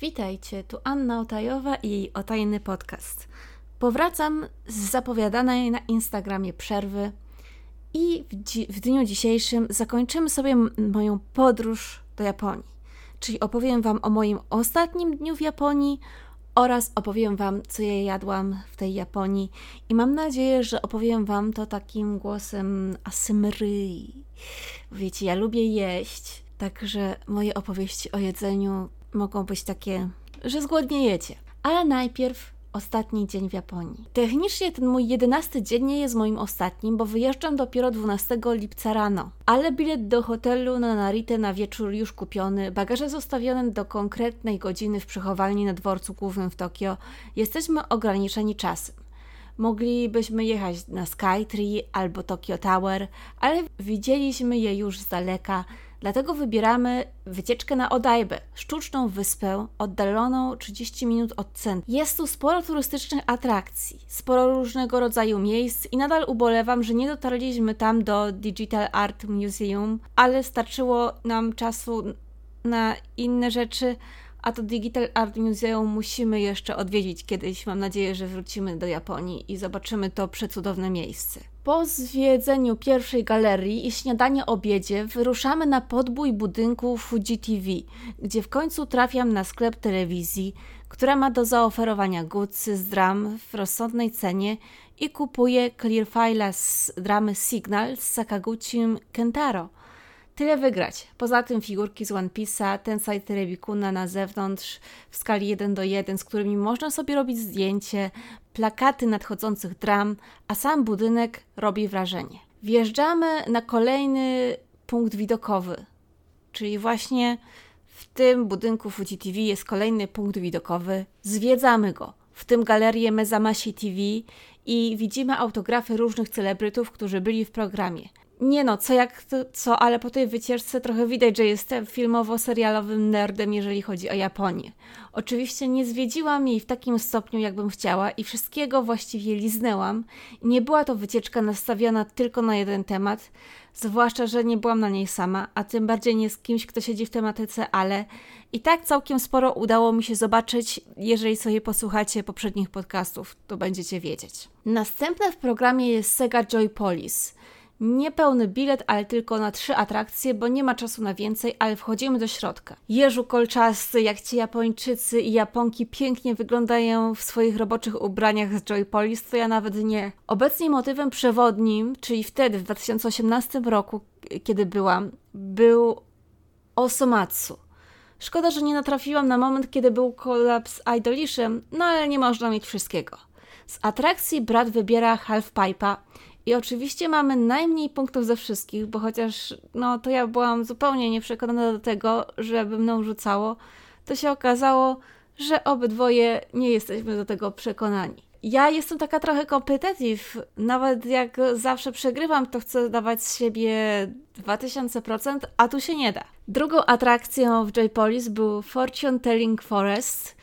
Witajcie, tu Anna Otajowa i jej otajny podcast. Powracam z zapowiadanej na Instagramie przerwy i w, dzi- w dniu dzisiejszym zakończymy sobie m- moją podróż do Japonii. Czyli opowiem Wam o moim ostatnim dniu w Japonii oraz opowiem Wam, co ja jadłam w tej Japonii. I mam nadzieję, że opowiem Wam to takim głosem asymryi. Wiecie, ja lubię jeść, także moje opowieści o jedzeniu mogą być takie, że zgłodniejecie. Ale najpierw ostatni dzień w Japonii. Technicznie ten mój jedenasty dzień nie jest moim ostatnim, bo wyjeżdżam dopiero 12 lipca rano. Ale bilet do hotelu na Narite na wieczór już kupiony, bagaże zostawione do konkretnej godziny w przechowalni na dworcu głównym w Tokio. Jesteśmy ograniczeni czasem. Moglibyśmy jechać na Skytree albo Tokyo Tower, ale widzieliśmy je już z daleka, dlatego wybieramy wycieczkę na Odajbę, sztuczną wyspę oddaloną 30 minut od centrum. Jest tu sporo turystycznych atrakcji, sporo różnego rodzaju miejsc i nadal ubolewam, że nie dotarliśmy tam do Digital Art Museum, ale starczyło nam czasu na inne rzeczy, a to Digital Art Museum musimy jeszcze odwiedzić kiedyś. Mam nadzieję, że wrócimy do Japonii i zobaczymy to przecudowne miejsce. Po zwiedzeniu pierwszej galerii i śniadanie obiedzie wyruszamy na podbój budynku Fuji TV, gdzie w końcu trafiam na sklep telewizji, która ma do zaoferowania gucy z dram w rozsądnej cenie i kupuję clear file'a z dramy Signal z Sakaguchim Kentaro. Tyle wygrać. Poza tym figurki z One Piece'a, Tensai Terebikuna na zewnątrz w skali 1 do 1, z którymi można sobie robić zdjęcie, plakaty nadchodzących dram, a sam budynek robi wrażenie. Wjeżdżamy na kolejny punkt widokowy, czyli właśnie w tym budynku Fuji TV jest kolejny punkt widokowy. Zwiedzamy go. W tym galerię Mezamashi TV i widzimy autografy różnych celebrytów, którzy byli w programie. Nie no, co jak co, ale po tej wycieczce trochę widać, że jestem filmowo-serialowym nerdem, jeżeli chodzi o Japonię. Oczywiście nie zwiedziłam jej w takim stopniu, jakbym chciała i wszystkiego właściwie liznęłam. Nie była to wycieczka nastawiona tylko na jeden temat, zwłaszcza, że nie byłam na niej sama, a tym bardziej nie z kimś, kto siedzi w tematyce, ale i tak całkiem sporo udało mi się zobaczyć, jeżeli sobie posłuchacie poprzednich podcastów, to będziecie wiedzieć. Następne w programie jest Sega Joy Police – Niepełny bilet, ale tylko na trzy atrakcje, bo nie ma czasu na więcej, ale wchodzimy do środka. Jeżu kolczasty, jak ci Japończycy i Japonki pięknie wyglądają w swoich roboczych ubraniach z Joy Police, to ja nawet nie. Obecnie motywem przewodnim, czyli wtedy, w 2018 roku, kiedy byłam, był Osomatsu. Szkoda, że nie natrafiłam na moment, kiedy był kolaps Idolishem, no ale nie można mieć wszystkiego. Z atrakcji brat wybiera Halfpipe'a i oczywiście mamy najmniej punktów ze wszystkich, bo chociaż no to ja byłam zupełnie nieprzekonana do tego, żeby mną rzucało, to się okazało, że obydwoje nie jesteśmy do tego przekonani. Ja jestem taka trochę competitive, nawet jak zawsze przegrywam, to chcę dawać z siebie 2000%, a tu się nie da. Drugą atrakcją w Joypolis był Fortune Telling Forest,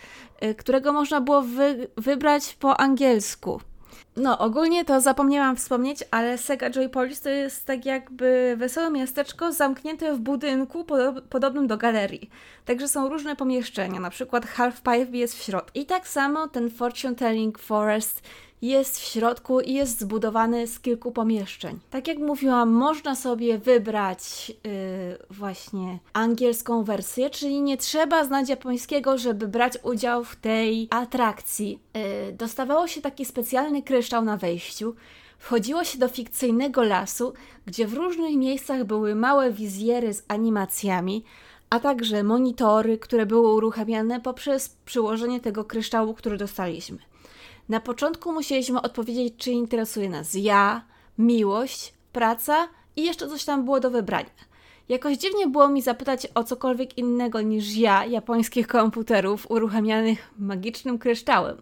y, którego można było wy wybrać po angielsku. No, ogólnie to zapomniałam wspomnieć, ale Sega Joypolis to jest tak jakby wesołe miasteczko zamknięte w budynku podob podobnym do galerii. Także są różne pomieszczenia, na przykład Half Pipe jest w środku. I tak samo ten Fortune Telling Forest jest w środku i jest zbudowany z kilku pomieszczeń. Tak jak mówiłam, można sobie wybrać yy, właśnie angielską wersję, czyli nie trzeba znać japońskiego, żeby brać udział w tej atrakcji. Yy, dostawało się taki specjalny kryształ na wejściu. Wchodziło się do fikcyjnego lasu, gdzie w różnych miejscach były małe wizjery z animacjami, a także monitory, które były uruchamiane poprzez przyłożenie tego kryształu, który dostaliśmy. Na początku musieliśmy odpowiedzieć, czy interesuje nas ja, miłość, praca i jeszcze coś tam było do wybrania. Jakoś dziwnie było mi zapytać o cokolwiek innego niż ja, japońskich komputerów uruchamianych magicznym kryształem.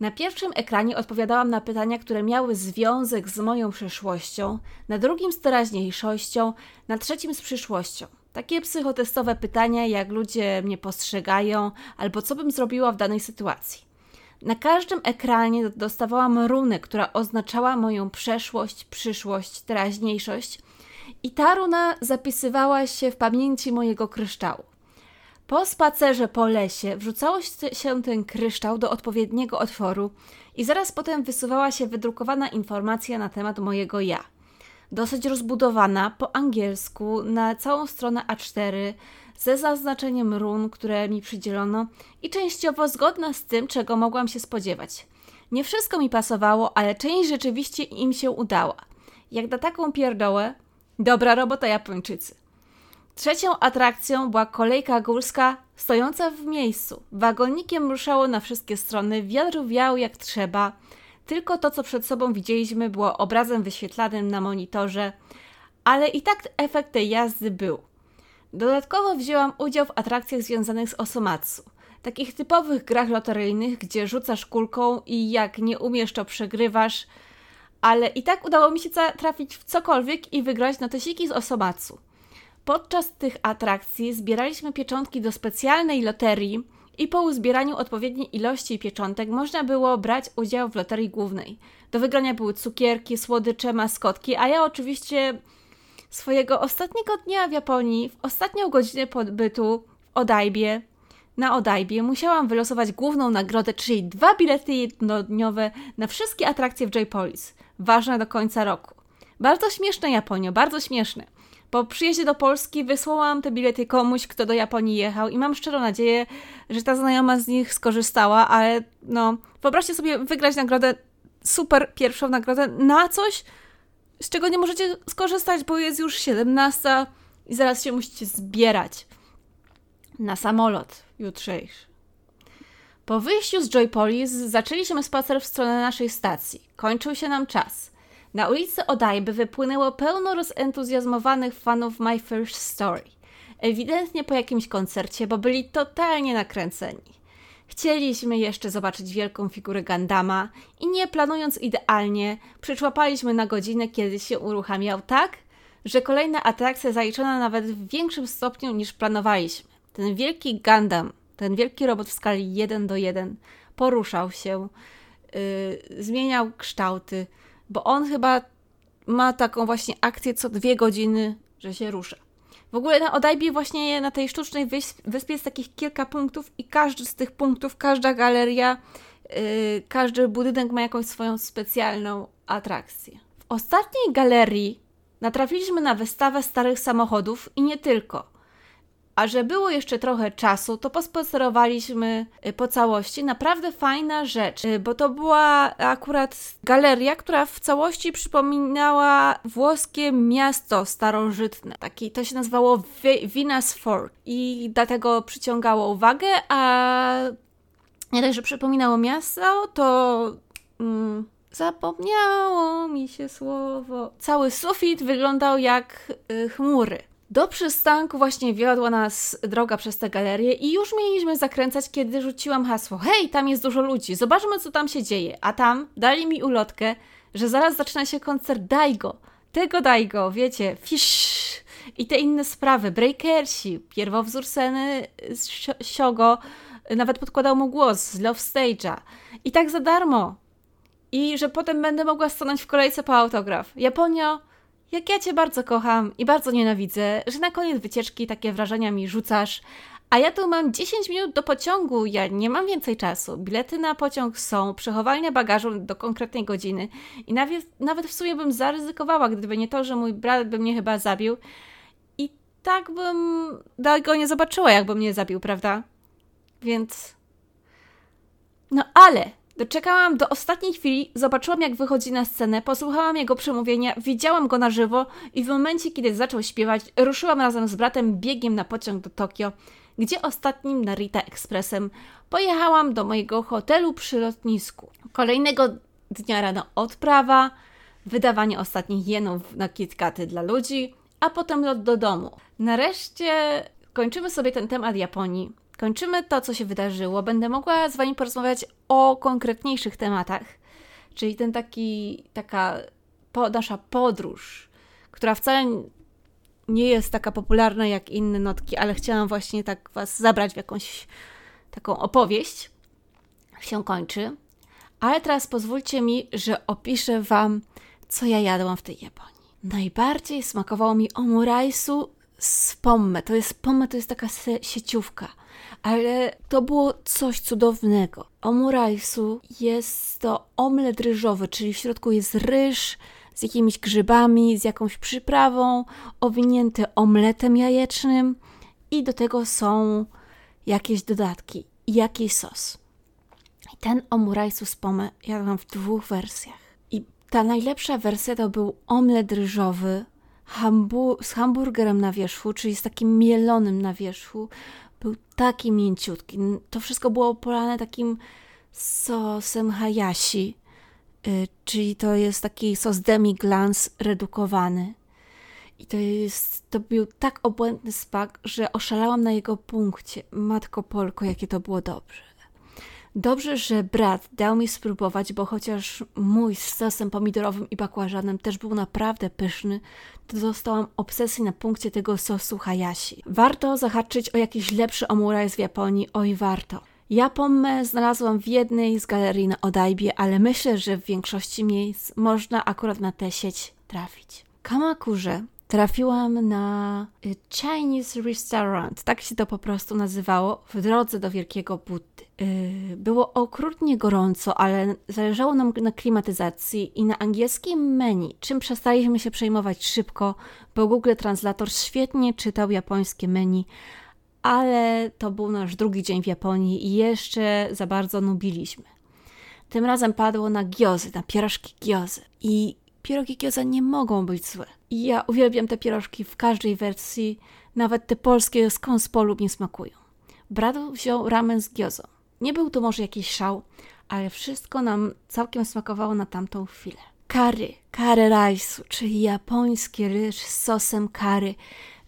Na pierwszym ekranie odpowiadałam na pytania, które miały związek z moją przeszłością, na drugim z teraźniejszością, na trzecim z przyszłością. Takie psychotestowe pytania, jak ludzie mnie postrzegają, albo co bym zrobiła w danej sytuacji. Na każdym ekranie dostawałam runę, która oznaczała moją przeszłość, przyszłość, teraźniejszość, i ta runa zapisywała się w pamięci mojego kryształu. Po spacerze po lesie wrzucało się ten kryształ do odpowiedniego otworu i zaraz potem wysuwała się wydrukowana informacja na temat mojego ja. Dosyć rozbudowana, po angielsku, na całą stronę A4, ze zaznaczeniem run, które mi przydzielono i częściowo zgodna z tym, czego mogłam się spodziewać. Nie wszystko mi pasowało, ale część rzeczywiście im się udała. Jak na taką pierdołę, dobra robota Japończycy. Trzecią atrakcją była kolejka górska stojąca w miejscu. Wagonikiem ruszało na wszystkie strony, wiatr wiał jak trzeba. Tylko to, co przed sobą widzieliśmy, było obrazem wyświetlanym na monitorze, ale i tak efekt tej jazdy był. Dodatkowo wzięłam udział w atrakcjach związanych z Osomatsu. Takich typowych grach loteryjnych, gdzie rzucasz kulką i jak nie umiesz, to przegrywasz. Ale i tak udało mi się trafić w cokolwiek i wygrać na tesiki z Osomatsu. Podczas tych atrakcji zbieraliśmy pieczątki do specjalnej loterii i po uzbieraniu odpowiedniej ilości pieczątek można było brać udział w loterii głównej. Do wygrania były cukierki, słodycze, maskotki, a ja oczywiście swojego ostatniego dnia w Japonii, w ostatnią godzinę pobytu w Odajbie, na Odajbie musiałam wylosować główną nagrodę, czyli dwa bilety jednodniowe na wszystkie atrakcje w J-Polis, ważne do końca roku. Bardzo śmieszne Japonio, bardzo śmieszne. Po przyjeździe do Polski wysłałam te bilety komuś, kto do Japonii jechał i mam szczerą nadzieję, że ta znajoma z nich skorzystała, ale no, wyobraźcie sobie wygrać nagrodę, super pierwszą nagrodę na coś, z czego nie możecie skorzystać, bo jest już 17 i zaraz się musicie zbierać na samolot jutrzejszy. Po wyjściu z Joypolis zaczęliśmy spacer w stronę naszej stacji. Kończył się nam czas. Na ulicy Odajby wypłynęło pełno rozentuzjazmowanych fanów My First Story. Ewidentnie po jakimś koncercie, bo byli totalnie nakręceni. Chcieliśmy jeszcze zobaczyć wielką figurę Gandama i nie planując idealnie, przyczłapaliśmy na godzinę, kiedy się uruchamiał tak, że kolejna atrakcja zaliczona nawet w większym stopniu niż planowaliśmy. Ten wielki Gundam, ten wielki robot w skali 1 do 1 poruszał się, yy, zmieniał kształty, bo on chyba ma taką właśnie akcję co dwie godziny, że się rusza. W ogóle na Odajbie właśnie na tej sztucznej wyspie jest takich kilka punktów i każdy z tych punktów, każda galeria, yy, każdy budynek ma jakąś swoją specjalną atrakcję. W ostatniej galerii natrafiliśmy na wystawę starych samochodów i nie tylko. A że było jeszcze trochę czasu, to pospacerowaliśmy y, po całości. Naprawdę fajna rzecz, y, bo to była akurat galeria, która w całości przypominała włoskie miasto starożytne. Taki, to się nazywało Venus Fork i dlatego przyciągało uwagę, a nie dość, że przypominało miasto, to... Mm, zapomniało mi się słowo. Cały sufit wyglądał jak y, chmury. Do przystanku właśnie wiodła nas droga przez tę galerię i już mieliśmy zakręcać, kiedy rzuciłam hasło: Hej, tam jest dużo ludzi, zobaczmy, co tam się dzieje. A tam dali mi ulotkę, że zaraz zaczyna się koncert Daigo. Tego Daigo, wiecie, Fish i te inne sprawy, Breakersi, pierwowzór sceny Siogo, nawet podkładał mu głos z Love Stage'a. I tak za darmo. I że potem będę mogła stanąć w kolejce po autograf. Japonio, jak ja cię bardzo kocham i bardzo nienawidzę, że na koniec wycieczki takie wrażenia mi rzucasz, a ja tu mam 10 minut do pociągu, ja nie mam więcej czasu. Bilety na pociąg są, przechowalnia bagażu do konkretnej godziny i nawet, nawet w sumie bym zaryzykowała, gdyby nie to, że mój brat by mnie chyba zabił. I tak bym go nie zobaczyła, jakby mnie zabił, prawda? Więc... No ale Doczekałam do ostatniej chwili, zobaczyłam jak wychodzi na scenę, posłuchałam jego przemówienia, widziałam go na żywo i w momencie, kiedy zaczął śpiewać, ruszyłam razem z bratem biegiem na pociąg do Tokio, gdzie ostatnim Narita Expressem pojechałam do mojego hotelu przy lotnisku. Kolejnego dnia rano odprawa, wydawanie ostatnich jenów na kitkaty dla ludzi, a potem lot do domu. Nareszcie kończymy sobie ten temat Japonii kończymy to, co się wydarzyło. Będę mogła z Wami porozmawiać o konkretniejszych tematach, czyli ten taki, taka po, nasza podróż, która wcale nie jest taka popularna jak inne notki, ale chciałam właśnie tak Was zabrać w jakąś taką opowieść. Się kończy. Ale teraz pozwólcie mi, że opiszę Wam, co ja jadłam w tej Japonii. Najbardziej smakowało mi omuraisu z pomme. To jest pomme, to jest taka sieciówka. Ale to było coś cudownego. Omurajsu jest to omlet ryżowy, czyli w środku jest ryż z jakimiś grzybami, z jakąś przyprawą, owinięty omletem jajecznym i do tego są jakieś dodatki i jakiś sos. I ten omurajsu z pomme jadłam w dwóch wersjach. I ta najlepsza wersja to był omlet ryżowy hambu z hamburgerem na wierzchu, czyli z takim mielonym na wierzchu. Był taki mięciutki. To wszystko było polane takim sosem hayashi, yy, czyli to jest taki sos demi-glace redukowany. I to jest, to był tak obłędny smak, że oszalałam na jego punkcie. Matko Polko, jakie to było dobrze. Dobrze, że brat dał mi spróbować, bo chociaż mój z sosem pomidorowym i bakłażanem też był naprawdę pyszny, to zostałam obsesji na punkcie tego sosu hayashi. Warto zahaczyć o jakiś lepszy omuraj z Japonii, oj warto. Ja pommę znalazłam w jednej z galerii na Odajbie, ale myślę, że w większości miejsc można akurat na tę sieć trafić. Kamakurze trafiłam na y, Chinese Restaurant, tak się to po prostu nazywało, w drodze do Wielkiego Buddy. Y, było okrutnie gorąco, ale zależało nam na klimatyzacji i na angielskim menu, czym przestaliśmy się przejmować szybko, bo Google Translator świetnie czytał japońskie menu, ale to był nasz drugi dzień w Japonii i jeszcze za bardzo nubiliśmy. Tym razem padło na giozy, na pierożki giozy. I pierogi gioza nie mogą być złe. I ja uwielbiam te pierożki w każdej wersji, nawet te polskie z konspolu mi smakują. Brat wziął ramen z giozą. Nie był to może jakiś szał, ale wszystko nam całkiem smakowało na tamtą chwilę. Kary, kary rajsu, czyli japoński ryż z sosem kary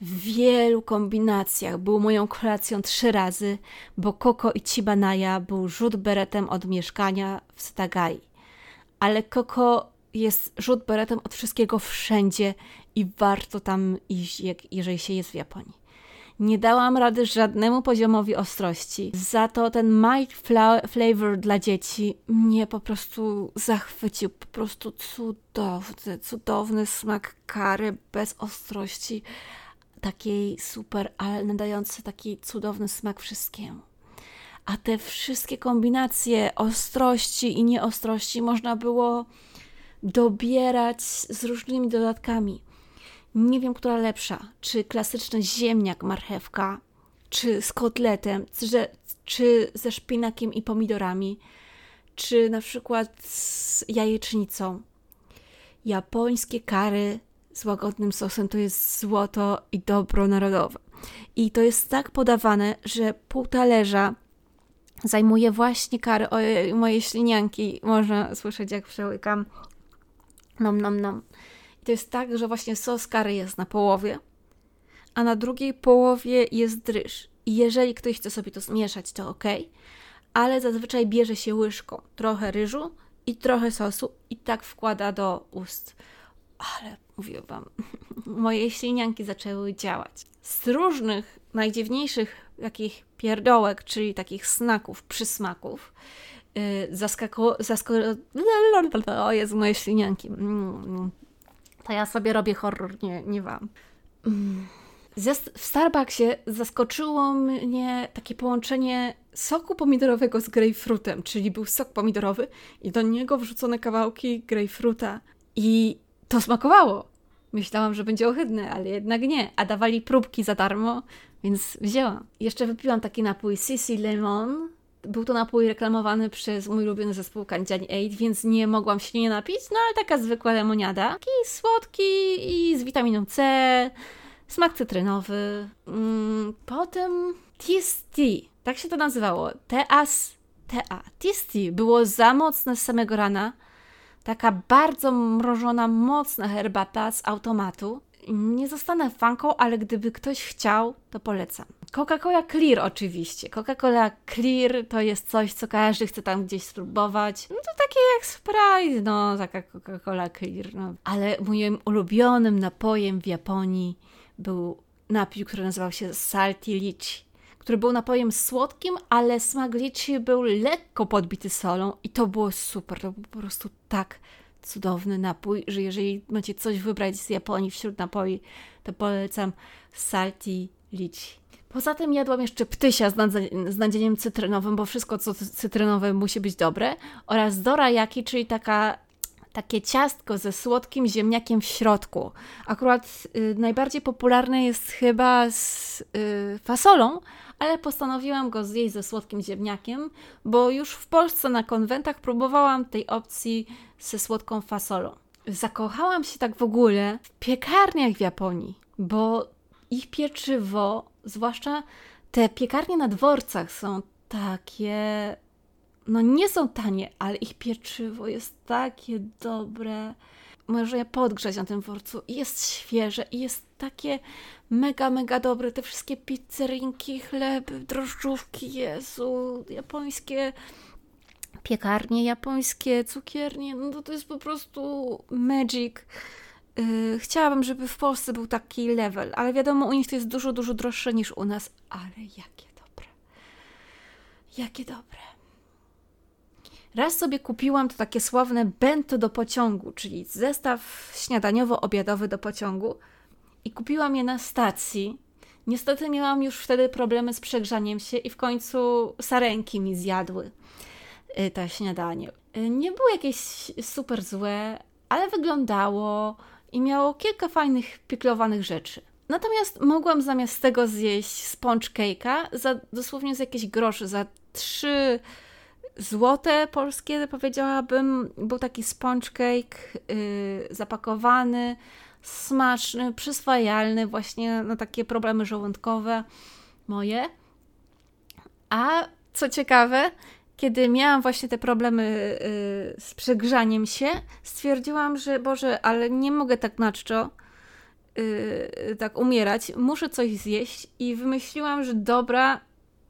w wielu kombinacjach. Był moją kolacją trzy razy, bo Koko i Chibanaya był rzut beretem od mieszkania w Setagai. Ale Koko jest rzut beretem od wszystkiego wszędzie i warto tam iść, jak, jeżeli się jest w Japonii. Nie dałam rady żadnemu poziomowi ostrości. Za to ten mild flavor dla dzieci mnie po prostu zachwycił. Po prostu cudowny, cudowny smak kary bez ostrości. Takiej super, ale nadający taki cudowny smak wszystkiemu. A te wszystkie kombinacje ostrości i nieostrości można było dobierać z różnymi dodatkami. Nie wiem, która lepsza. Czy klasyczny ziemniak, marchewka, czy z kotletem, czy, czy ze szpinakiem i pomidorami, czy na przykład z jajecznicą. Japońskie kary z łagodnym sosem to jest złoto i dobro narodowe. I to jest tak podawane, że pół talerza zajmuje właśnie kary. Ojej, moje ślinianki można słyszeć, jak przełykam. Nom, nom, nom. I to jest tak, że właśnie sos curry jest na połowie, a na drugiej połowie jest ryż. I jeżeli ktoś chce sobie to zmieszać, to ok, ale zazwyczaj bierze się łyżką trochę ryżu i trochę sosu i tak wkłada do ust. Ale mówię Wam, moje ślinianki zaczęły działać. Z różnych, najdziwniejszych takich pierdołek, czyli takich snaków, przysmaków, yy, zaskako... zasko... O Jezu, moje ślinianki. Mm, to ja sobie robię horror, nie, nie wam. Mm. W Starbucksie zaskoczyło mnie takie połączenie soku pomidorowego z grejpfrutem, czyli był sok pomidorowy i do niego wrzucone kawałki grejpfruta i to smakowało. Myślałam, że będzie ohydne, ale jednak nie. A dawali próbki za darmo, więc wzięłam. Jeszcze wypiłam taki napój Sissy Lemon był to napój reklamowany przez mój ulubiony zespół Kandziani 8, więc nie mogłam się nie napić, no ale taka zwykła lemoniada. Taki słodki i z witaminą C, smak cytrynowy. Mm, potem Tisty, tak się to nazywało. Teas, tea. Tisty było za mocne z samego rana. Taka bardzo mrożona, mocna herbata z automatu. Nie zostanę fanką, ale gdyby ktoś chciał, to polecam. Coca-Cola Clear oczywiście. Coca-Cola Clear to jest coś, co każdy chce tam gdzieś spróbować. No to takie jak Sprite, no taka Coca-Cola Clear. No. Ale moim ulubionym napojem w Japonii był napój, który nazywał się Salty Litchi, który był napojem słodkim, ale smak litchi był lekko podbity solą i to było super. To było po prostu tak cudowny napój, że jeżeli macie coś wybrać z Japonii wśród napoi, to polecam Salty Lichi. Poza tym jadłam jeszcze ptysia z, z nadzieniem cytrynowym, bo wszystko co cytrynowe musi być dobre, oraz dorayaki, czyli taka takie ciastko ze słodkim ziemniakiem w środku. Akurat y, najbardziej popularne jest chyba z y, fasolą, ale postanowiłam go zjeść ze słodkim ziemniakiem, bo już w Polsce na konwentach próbowałam tej opcji ze słodką fasolą. Zakochałam się tak w ogóle w piekarniach w Japonii, bo ich pieczywo, zwłaszcza te piekarnie na dworcach są takie no nie są tanie, ale ich pieczywo jest takie dobre. Może je podgrzać na tym dworcu jest świeże i jest takie mega, mega dobre. Te wszystkie pizzerinki, chleby, drożdżówki, Jezu, japońskie piekarnie, japońskie cukiernie, no to, to jest po prostu magic. Yy, chciałabym, żeby w Polsce był taki level, ale wiadomo, u nich to jest dużo, dużo droższe niż u nas, ale jakie dobre. Jakie dobre. Raz sobie kupiłam to takie sławne bento do pociągu, czyli zestaw śniadaniowo-obiadowy do pociągu i kupiłam je na stacji. Niestety miałam już wtedy problemy z przegrzaniem się i w końcu sarenki mi zjadły y, to śniadanie. Y, nie było jakieś super złe, ale wyglądało i miało kilka fajnych piklowanych rzeczy. Natomiast mogłam zamiast tego zjeść sponge cake'a za dosłownie z jakieś groszy, za trzy złote polskie, powiedziałabym. Był taki sponge cake yy, zapakowany, smaczny, przyswajalny właśnie na takie problemy żołądkowe moje. A co ciekawe, kiedy miałam właśnie te problemy yy, z przegrzaniem się, stwierdziłam, że Boże, ale nie mogę tak na czczo yy, tak umierać, muszę coś zjeść i wymyśliłam, że dobra,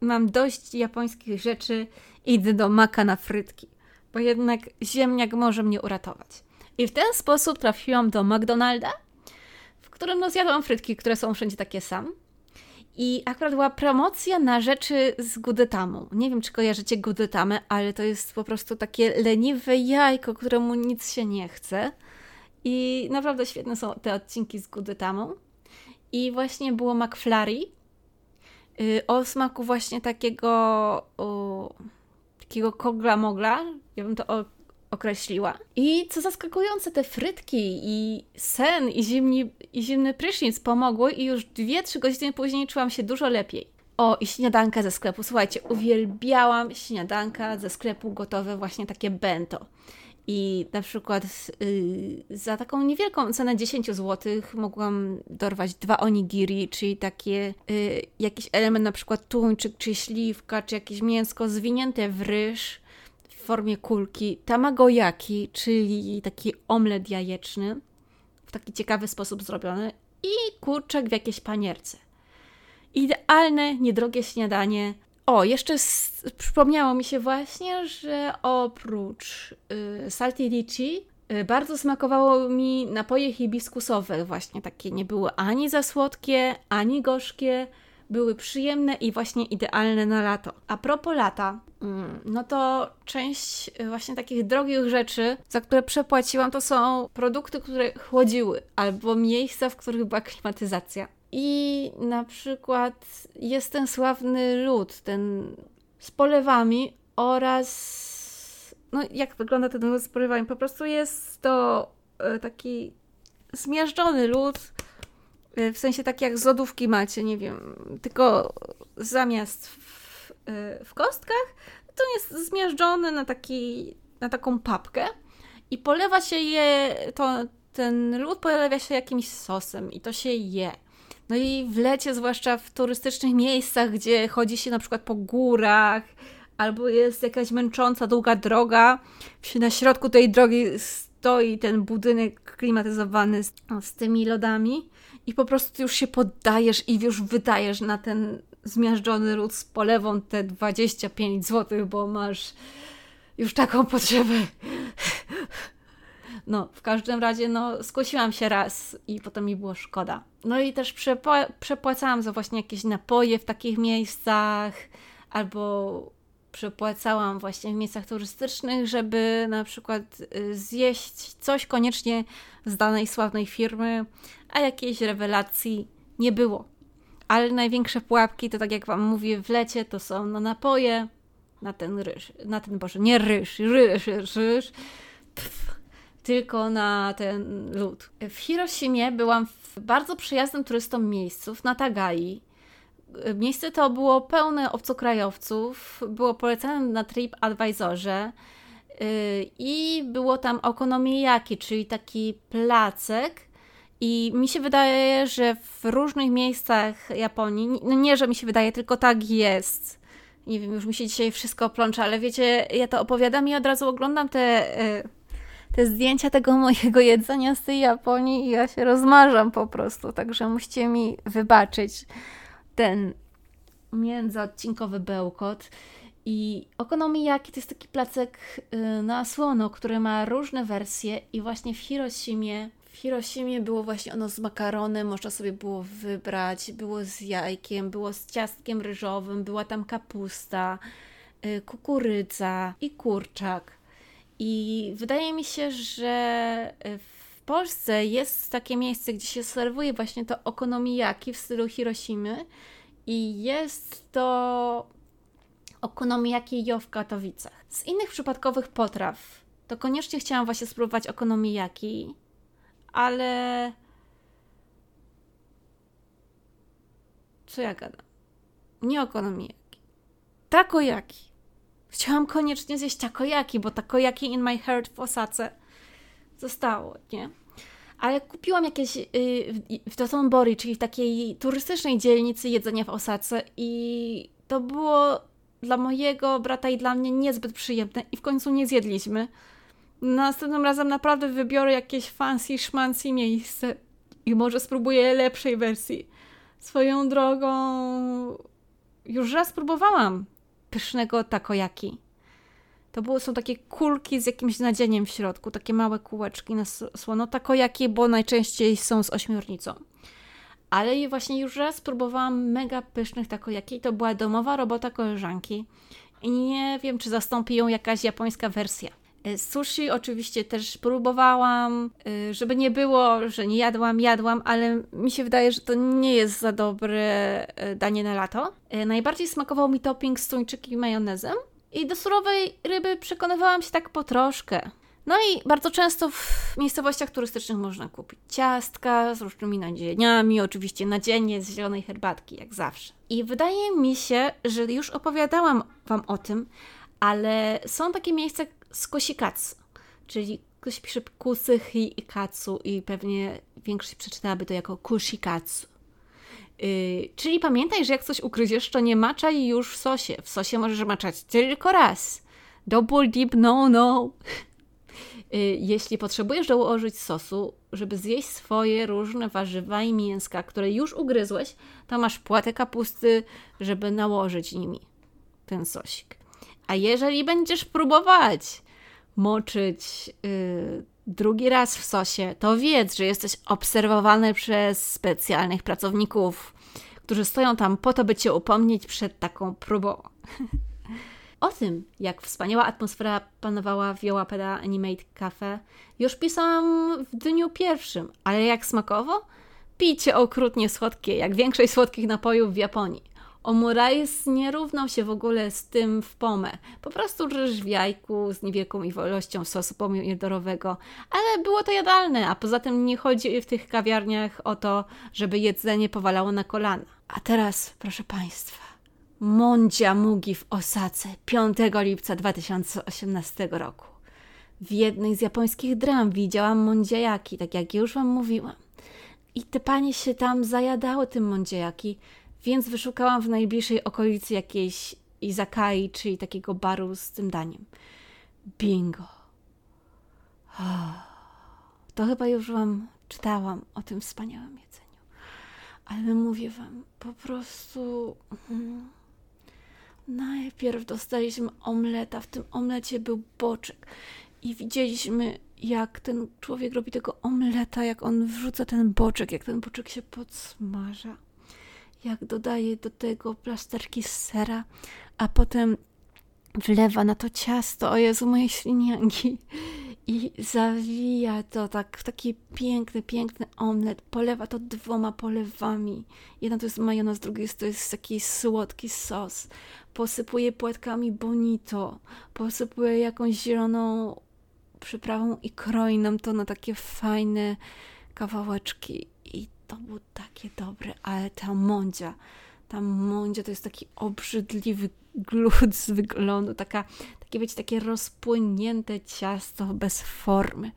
mam dość japońskich rzeczy, idę do maka na frytki, bo jednak ziemniak może mnie uratować. I w ten sposób trafiłam do McDonalda, w którym no zjadłam frytki, które są wszędzie takie sam. I akurat była promocja na rzeczy z gudetamą. Nie wiem, czy kojarzycie gudetamę, ale to jest po prostu takie leniwe jajko, któremu nic się nie chce. I naprawdę świetne są te odcinki z gudetamą. I właśnie było McFlurry, Y, o smaku właśnie takiego o, takiego kogla mogla, ja bym to określiła. I co zaskakujące, te frytki i sen i, zimni, i zimny prysznic pomogły i już 2-3 godziny później czułam się dużo lepiej. O, i śniadanka ze sklepu. Słuchajcie, uwielbiałam śniadanka ze sklepu gotowe, właśnie takie bento. I na przykład y, za taką niewielką cenę 10 zł mogłam dorwać dwa onigiri, czyli takie y, jakiś element, na przykład tuńczyk, czy śliwka, czy jakieś mięsko zwinięte w ryż w formie kulki, tamagoyaki, czyli taki omlet jajeczny, w taki ciekawy sposób zrobiony i kurczak w jakiejś panierce. Idealne, niedrogie śniadanie o, jeszcze przypomniało mi się właśnie, że oprócz y, salty lichi y, bardzo smakowało mi napoje hibiskusowe właśnie takie nie były ani za słodkie, ani gorzkie, były przyjemne i właśnie idealne na lato. A propos lata, mm, no to część y, właśnie takich drogich rzeczy, za które przepłaciłam, to są produkty, które chłodziły, albo miejsca, w których była klimatyzacja. I na przykład jest ten sławny lód, ten z polewami oraz no jak wygląda ten lód z polewami? Po prostu jest to e, taki zmiażdżony lód, w sensie tak jak z lodówki macie, nie wiem, tylko zamiast w, e, w kostkach, to jest zmiażdżony na, taki, na taką papkę i polewa się je, to, ten lód polewa się jakimś sosem i to się je. No i w lecie, zwłaszcza w turystycznych miejscach, gdzie chodzi się na przykład po górach, albo jest jakaś męcząca, długa droga, na środku tej drogi stoi ten budynek klimatyzowany z, z tymi lodami i po prostu już się poddajesz i już wydajesz na ten zmiażdżony lód z polewą te 25 zł, bo masz już taką potrzebę. No, w każdym razie, no, skusiłam się raz i potem mi było szkoda. No i też przepłacałam za właśnie jakieś napoje w takich miejscach, albo przypłacałam właśnie w miejscach turystycznych, żeby na przykład y, zjeść coś koniecznie z danej sławnej firmy, a jakiejś rewelacji nie było. Ale największe pułapki to, tak jak Wam mówię, w lecie to są na napoje, na ten ryż, na ten, Boże, nie ryż, ryż, ryż, pff, tylko na ten lód. W Hiroshimie byłam w bardzo przyjaznym turystom miejscu, na Tagai. Miejsce to było pełne obcokrajowców, było polecane na TripAdvisorze yy, i było tam okonomiyaki, czyli taki placek, i mi się wydaje, że w różnych miejscach Japonii, no nie, że mi się wydaje, tylko tak jest. Nie wiem, już mi się dzisiaj wszystko plącza, ale wiecie, ja to opowiadam i od razu oglądam te, y, te zdjęcia tego mojego jedzenia z tej Japonii i ja się rozmarzam po prostu, także musicie mi wybaczyć ten międzyodcinkowy bełkot. I okonomiyaki to jest taki placek y, na słono, który ma różne wersje i właśnie w Hiroshimie w Hiroshimie było właśnie ono z makaronem, można sobie było wybrać, było z jajkiem, było z ciastkiem ryżowym, była tam kapusta, y, kukurydza i kurczak. I wydaje mi się, że w Polsce jest takie miejsce, gdzie się serwuje właśnie to okonomiyaki w stylu Hiroshimy i jest to okonomiyaki jo w Katowicach. Z innych przypadkowych potraw to koniecznie chciałam właśnie spróbować okonomiyaki, ale. Co ja gadam? Nie okonomiyaki. Takoyaki. Chciałam koniecznie zjeść takoyaki, bo takoyaki in my heart w Osace zostało, nie? Ale kupiłam jakieś yy, w Dotonbori, czyli w takiej turystycznej dzielnicy jedzenia w Osace i to było dla mojego brata i dla mnie niezbyt przyjemne i w końcu nie zjedliśmy. Następnym razem naprawdę wybiorę jakieś fancy, szmancy miejsce i może spróbuję lepszej wersji. Swoją drogą już raz próbowałam pysznego takoyaki. To było, są takie kulki z jakimś nadzieniem w środku, takie małe kółeczki na słono. Takoyaki, bo najczęściej są z ośmiornicą. Ale właśnie już raz próbowałam mega pysznych takoyaki. To była domowa robota koleżanki. I nie wiem, czy zastąpi ją jakaś japońska wersja. E, sushi oczywiście też próbowałam, e, żeby nie było, że nie jadłam, jadłam, ale mi się wydaje, że to nie jest za dobre e, danie na lato. Najbardziej smakował mi topping z tuńczyki majonezem i do surowej ryby przekonywałam się tak po troszkę. No i bardzo często w miejscowościach turystycznych można kupić ciastka z różnymi nadzieniami, oczywiście nadzienie z zielonej herbatki, jak zawsze. I wydaje mi się, że już opowiadałam Wam o tym, ale są takie miejsca z kosikatsu, czyli ktoś pisze kusy, hi i katsu i pewnie większość przeczytałaby to jako kushikatsu. Yy, czyli pamiętaj, że jak coś ukryziesz, to nie maczaj już w sosie. W sosie możesz maczać tylko raz. Double dip, no, no. Yy, jeśli potrzebujesz dołożyć sosu, żeby zjeść swoje różne warzywa i mięska, które już ugryzłeś, to masz płatę kapusty, żeby nałożyć nimi ten sosik. A jeżeli będziesz próbować moczyć yy, drugi raz w sosie, to wiedz, że jesteś obserwowany przez specjalnych pracowników, którzy stoją tam po to, by cię upomnieć przed taką próbą. o tym, jak wspaniała atmosfera panowała w Yoapeda Animate Cafe, już pisałam w dniu pierwszym, ale jak smakowo? Picie okrutnie słodkie, jak większość słodkich napojów w Japonii. Omurais nie równał się w ogóle z tym w pomę. Po prostu ryż w jajku z niewielką ilością sosu pomidorowego, ale było to jadalne, a poza tym nie chodzi w tych kawiarniach o to, żeby jedzenie powalało na kolana. A teraz, proszę Państwa, Mondzia Mugi w Osace 5 lipca 2018 roku. W jednej z japońskich dram widziałam mondziajaki, tak jak już Wam mówiłam. I te panie się tam zajadały tym mondziajaki, więc wyszukałam w najbliższej okolicy jakiejś izakai, czyli takiego baru z tym daniem. Bingo. To chyba już Wam czytałam o tym wspaniałym jedzeniu. Ale mówię Wam, po prostu. Hmm, najpierw dostaliśmy omleta. W tym omlecie był boczek. I widzieliśmy, jak ten człowiek robi tego omleta, jak on wrzuca ten boczek, jak ten boczek się podsmaża jak dodaję do tego plasterki z sera, a potem wlewa na to ciasto, o Jezu, moje ślinianki i zawija to tak w taki piękny, piękny omlet, polewa to dwoma polewami. Jedna to jest majonez, drugi to jest taki słodki sos. Posypuje płatkami bonito, posypuje jakąś zieloną przyprawą i kroi nam to na takie fajne kawałeczki. To było takie dobre, ale ta mądzia, ta mądzia to jest taki obrzydliwy glut z wyglądu, taka, takie wiecie, takie rozpłynięte ciasto bez formy.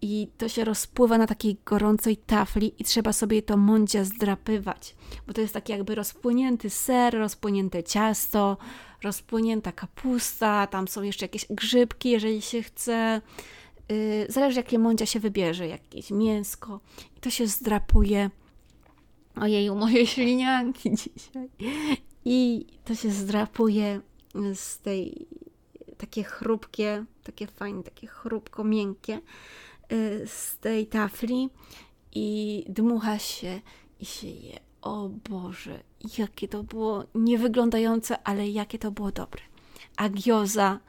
I to się rozpływa na takiej gorącej tafli i trzeba sobie to mądzia zdrapywać, bo to jest taki jakby rozpłynięty ser, rozpłynięte ciasto, rozpłynięta kapusta, tam są jeszcze jakieś grzybki, jeżeli się chce. Yy, zależy jakie mądzia się wybierze, jakieś mięsko i to się zdrapuje. Ojeju, moje ślinianki dzisiaj. I to się zdrapuje z tej takie chrupkie, takie fajne, takie chrupko miękkie y, z tej tafli i dmucha się i się je. O Boże, jakie to było niewyglądające, ale jakie to było dobre. A gioza,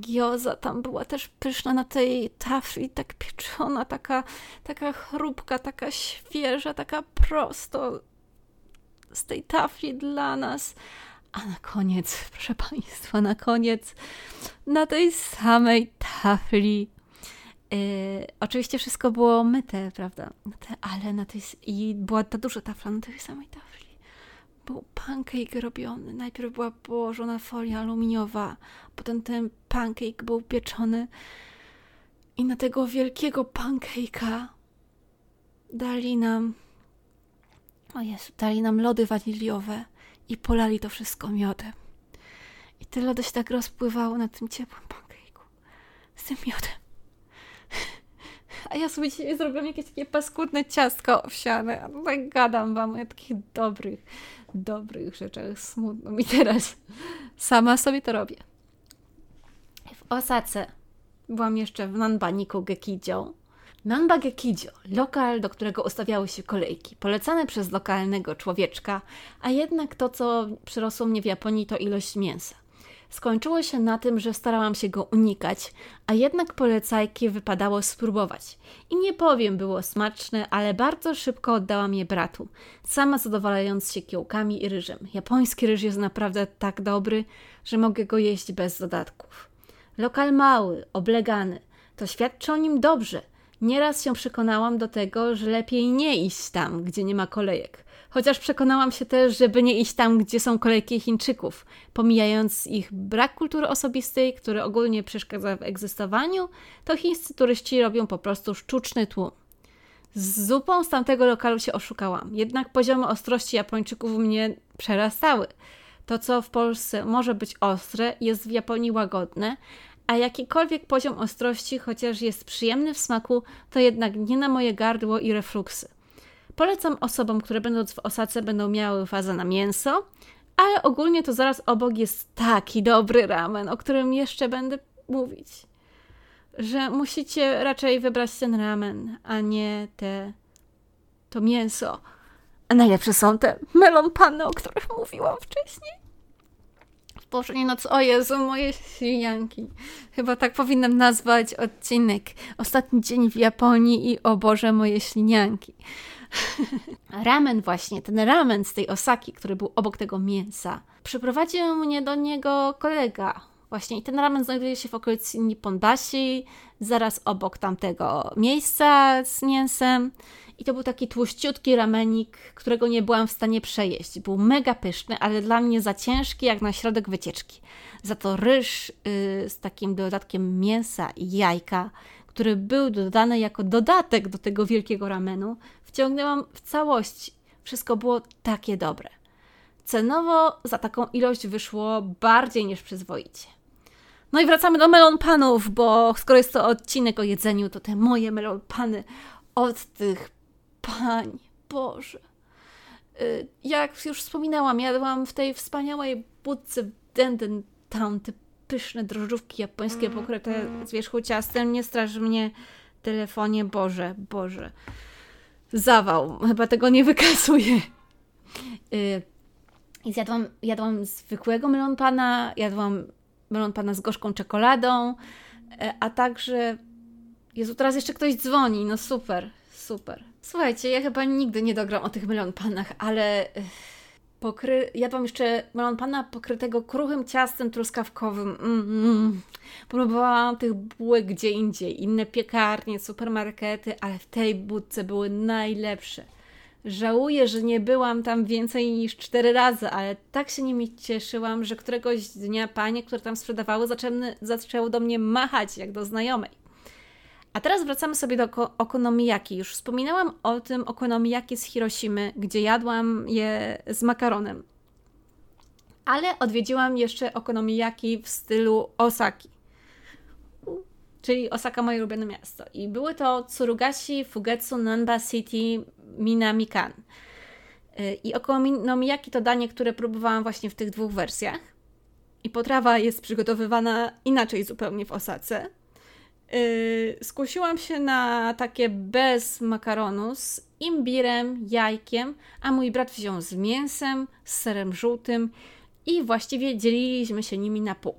gioza tam była też pyszna na tej tafli, tak pieczona, taka, taka chrupka, taka świeża, taka prosto z tej tafli dla nas. A na koniec, proszę Państwa, na koniec, na tej samej tafli. Yy, oczywiście wszystko było myte, prawda? ale na tej. I była ta duża tafla na tej samej tafli. Był pancake robiony. Najpierw była położona folia aluminiowa, potem ten pancake był pieczony. I na tego wielkiego pancake'a dali nam o Jezu, dali nam lody waniliowe i polali to wszystko miodem. I te lody się tak rozpływały na tym ciepłym pancake'u z tym miodem. A ja sobie dzisiaj zrobiłam jakieś takie paskudne ciastko owsiane. Tak gadam wam o takich dobrych, dobrych rzeczach. Smutno mi teraz. Sama sobie to robię. W Osace byłam jeszcze w Nanbaniku Gekidzią Nanbagekijo, lokal, do którego ustawiały się kolejki, polecane przez lokalnego człowieczka, a jednak to, co przyrosło mnie w Japonii, to ilość mięsa. Skończyło się na tym, że starałam się go unikać, a jednak polecajki wypadało spróbować. I nie powiem, było smaczne, ale bardzo szybko oddałam je bratu, sama zadowalając się kiełkami i ryżem. Japoński ryż jest naprawdę tak dobry, że mogę go jeść bez dodatków. Lokal mały, oblegany, to świadczy o nim dobrze – Nieraz się przekonałam do tego, że lepiej nie iść tam, gdzie nie ma kolejek. Chociaż przekonałam się też, żeby nie iść tam, gdzie są kolejki Chińczyków, pomijając ich brak kultury osobistej, który ogólnie przeszkadza w egzystowaniu, to chińscy turyści robią po prostu sztuczny tłum. Z zupą z tamtego lokalu się oszukałam, jednak poziomy ostrości Japończyków mnie przerastały. To, co w Polsce może być ostre, jest w Japonii łagodne, a jakikolwiek poziom ostrości, chociaż jest przyjemny w smaku, to jednak nie na moje gardło i refluksy. Polecam osobom, które będąc w osace będą miały fazę na mięso, ale ogólnie to zaraz obok jest taki dobry ramen, o którym jeszcze będę mówić. Że musicie raczej wybrać ten ramen, a nie te to mięso. A najlepsze są te melon panny, o których mówiłam wcześniej. Boże, nie no co, o Jezu, moje świnianki. Chyba tak powinnam nazwać odcinek. Ostatni dzień w Japonii i o Boże, moje ślinianki. Ramen właśnie, ten ramen z tej Osaki, który był obok tego mięsa. Przyprowadził mnie do niego kolega. Właśnie i ten ramen znajduje się w okolicy Nipponbashi, zaraz obok tamtego miejsca z mięsem. I to był taki tłuściutki ramenik, którego nie byłam w stanie przejeść. Był mega pyszny, ale dla mnie za ciężki jak na środek wycieczki. Za to ryż yy, z takim dodatkiem mięsa i jajka, który był dodany jako dodatek do tego wielkiego ramenu, wciągnęłam w całości. Wszystko było takie dobre. Cenowo za taką ilość wyszło bardziej niż przyzwoicie. No i wracamy do melon panów, bo skoro jest to odcinek o jedzeniu, to te moje melon pany od tych pań, Boże. Y, jak już wspominałam, jadłam w tej wspaniałej budce w Denden Town te pyszne drożdżówki japońskie pokryte z wierzchu ciastem. Nie straży mnie telefonie, Boże, Boże. Zawał, chyba tego nie wykasuję. Y, I zjadłam, jadłam zwykłego melon pana, jadłam melon pana z gorzką czekoladą, e, a także... Jezu, teraz jeszcze ktoś dzwoni, no super, super. Słuchajcie, ja chyba nigdy nie dogram o tych melon panach, ale pokry... jadłam jeszcze melon pana pokrytego kruchym ciastem truskawkowym. Mm, mm. Próbowałam tych bułek gdzie indziej, inne piekarnie, supermarkety, ale w tej budce były najlepsze. Żałuję, że nie byłam tam więcej niż cztery razy, ale tak się nimi cieszyłam, że któregoś dnia panie, które tam sprzedawały, zaczęły, zaczęły do mnie machać jak do znajomej. A teraz wracamy sobie do okonomiyaki. Już wspominałam o tym okonomiyaki z Hiroshimy, gdzie jadłam je z makaronem. Ale odwiedziłam jeszcze okonomiyaki w stylu Osaki. Czyli Osaka, moje ulubione miasto. I były to Tsurugashi, Fugetsu, Namba City, Minamikan. Y, I okonomiyaki to danie, które próbowałam właśnie w tych dwóch wersjach. I potrawa jest przygotowywana inaczej zupełnie w Osace Yy, skusiłam się na takie bez makaronu z imbirem, jajkiem, a mój brat wziął z mięsem, z serem żółtym i właściwie dzieliliśmy się nimi na pół.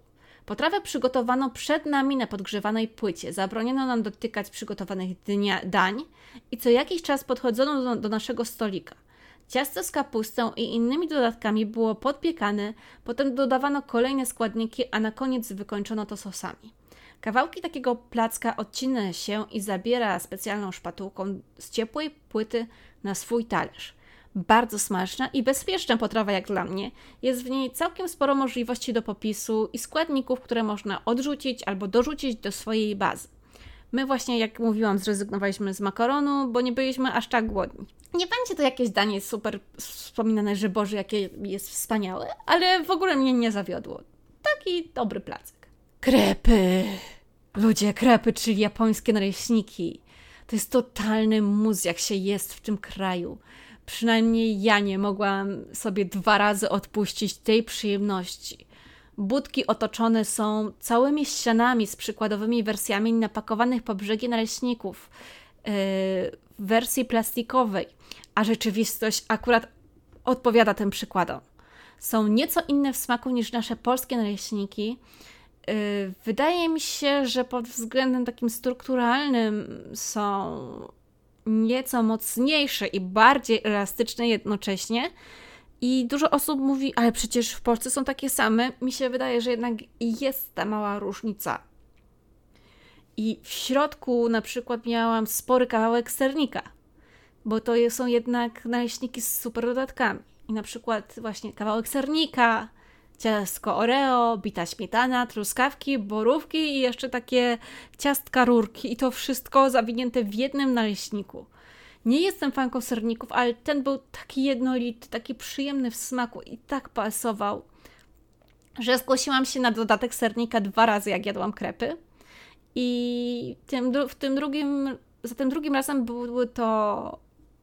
Potrawę przygotowano przed nami na podgrzewanej płycie. Zabroniono nam dotykać przygotowanych dnia, dań i co jakiś czas podchodzono do, do naszego stolika. Ciasto z kapustą i innymi dodatkami było podpiekane, potem dodawano kolejne składniki, a na koniec wykończono to sosami. Kawałki takiego placka odcina się i zabiera specjalną szpatułką z ciepłej płyty na swój talerz. Bardzo smaczna i bezpieczna potrawa jak dla mnie. Jest w niej całkiem sporo możliwości do popisu i składników, które można odrzucić albo dorzucić do swojej bazy. My właśnie, jak mówiłam, zrezygnowaliśmy z makaronu, bo nie byliśmy aż tak głodni. Nie będzie to jakieś danie super wspominane, że Boże, jakie jest wspaniałe, ale w ogóle mnie nie zawiodło. Taki dobry placek. Krepy! Ludzie, krepy, czyli japońskie naleśniki. To jest totalny mus, jak się jest w tym kraju. Przynajmniej ja nie mogłam sobie dwa razy odpuścić tej przyjemności. Budki otoczone są całymi ścianami z przykładowymi wersjami napakowanych po brzegi naleśników yy, w wersji plastikowej, a rzeczywistość akurat odpowiada tym przykładom. Są nieco inne w smaku niż nasze polskie naleśniki, wydaje mi się, że pod względem takim strukturalnym są nieco mocniejsze i bardziej elastyczne jednocześnie. I dużo osób mówi, ale przecież w Polsce są takie same. Mi się wydaje, że jednak jest ta mała różnica. I w środku na przykład miałam spory kawałek sernika, bo to są jednak naleśniki z super dodatkami. I na przykład właśnie kawałek sernika, ciastko Oreo, bita śmietana, truskawki, borówki i jeszcze takie ciastka rurki i to wszystko zawinięte w jednym naleśniku. Nie jestem fanką serników, ale ten był taki jednolity, taki przyjemny w smaku i tak pasował, że zgłosiłam się na dodatek sernika dwa razy, jak jadłam krepy. I tym, w tym drugim, za tym drugim razem był to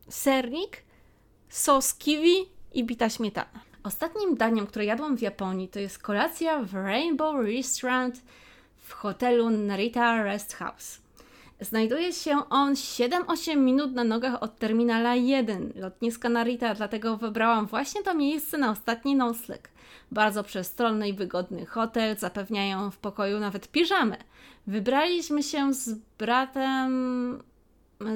sernik, sos kiwi i bita śmietana. Ostatnim daniem, które jadłam w Japonii, to jest kolacja w Rainbow Restaurant w hotelu Narita Rest House. Znajduje się on 7-8 minut na nogach od terminala 1 lotniska Narita, dlatego wybrałam właśnie to miejsce na ostatni nocleg. Bardzo przestronny i wygodny hotel, zapewniają w pokoju nawet piżamę. Wybraliśmy się z bratem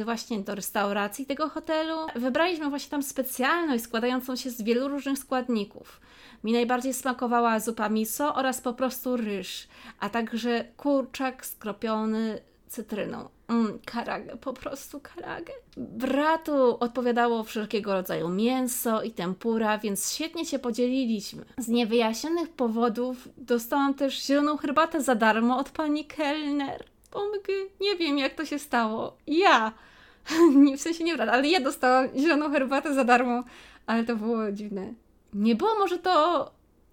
właśnie do restauracji tego hotelu. Wybraliśmy właśnie tam specjalność składającą się z wielu różnych składników. Mi najbardziej smakowała zupa miso oraz po prostu ryż, a także kurczak skropiony cytryną. Mm, karagę, po prostu karagę. Bratu odpowiadało wszelkiego rodzaju mięso i tempura, więc świetnie się podzieliliśmy. Z niewyjaśnionych powodów dostałam też zieloną herbatę za darmo od pani kelner. Pomyk, nie wiem jak to się stało. Ja, w sensie nie ale ja dostałam zieloną herbatę za darmo, ale to było dziwne. Nie było może to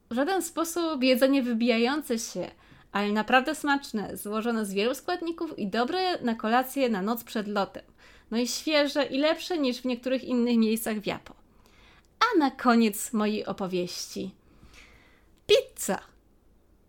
w żaden sposób jedzenie wybijające się, ale naprawdę smaczne, złożone z wielu składników i dobre na kolację na noc przed lotem. No i świeże i lepsze niż w niektórych innych miejscach w Japo. A na koniec mojej opowieści. Pizza!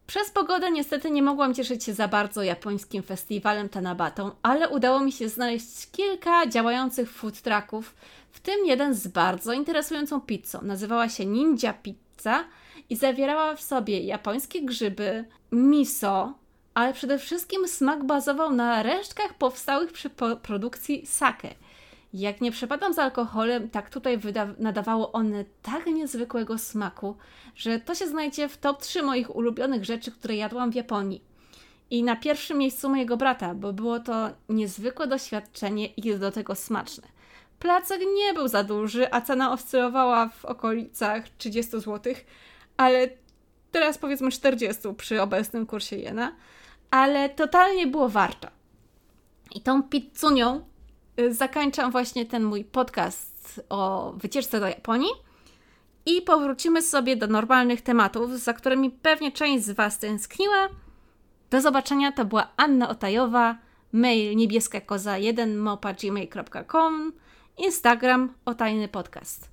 Przez pogodę niestety nie mogłam cieszyć się za bardzo japońskim festiwalem Tanabatą, ale udało mi się znaleźć kilka działających food trucków, w tym jeden z bardzo interesującą pizzą. Nazywała się Ninja Pizza i zawierała w sobie japońskie grzyby, miso, ale przede wszystkim smak bazował na resztkach powstałych przy produkcji sake. Jak nie przepadam z alkoholem, tak tutaj nadawało one tak niezwykłego smaku, że to się znajdzie w top 3 moich ulubionych rzeczy, które jadłam w Japonii. I na pierwszym miejscu mojego brata, bo było to niezwykłe doświadczenie i do tego smaczne. Placek nie był za duży, a cena oscylowała w okolicach 30 zł, ale teraz powiedzmy 40 przy obecnym kursie jena, ale totalnie było warto. I tą pizzunią y, zakończam właśnie ten mój podcast o wycieczce do Japonii i powrócimy sobie do normalnych tematów, za którymi pewnie część z Was tęskniła. Do zobaczenia, to była Anna Otajowa, mail niebieska koza 1 mopa gmail.com Instagram o tajny podcast.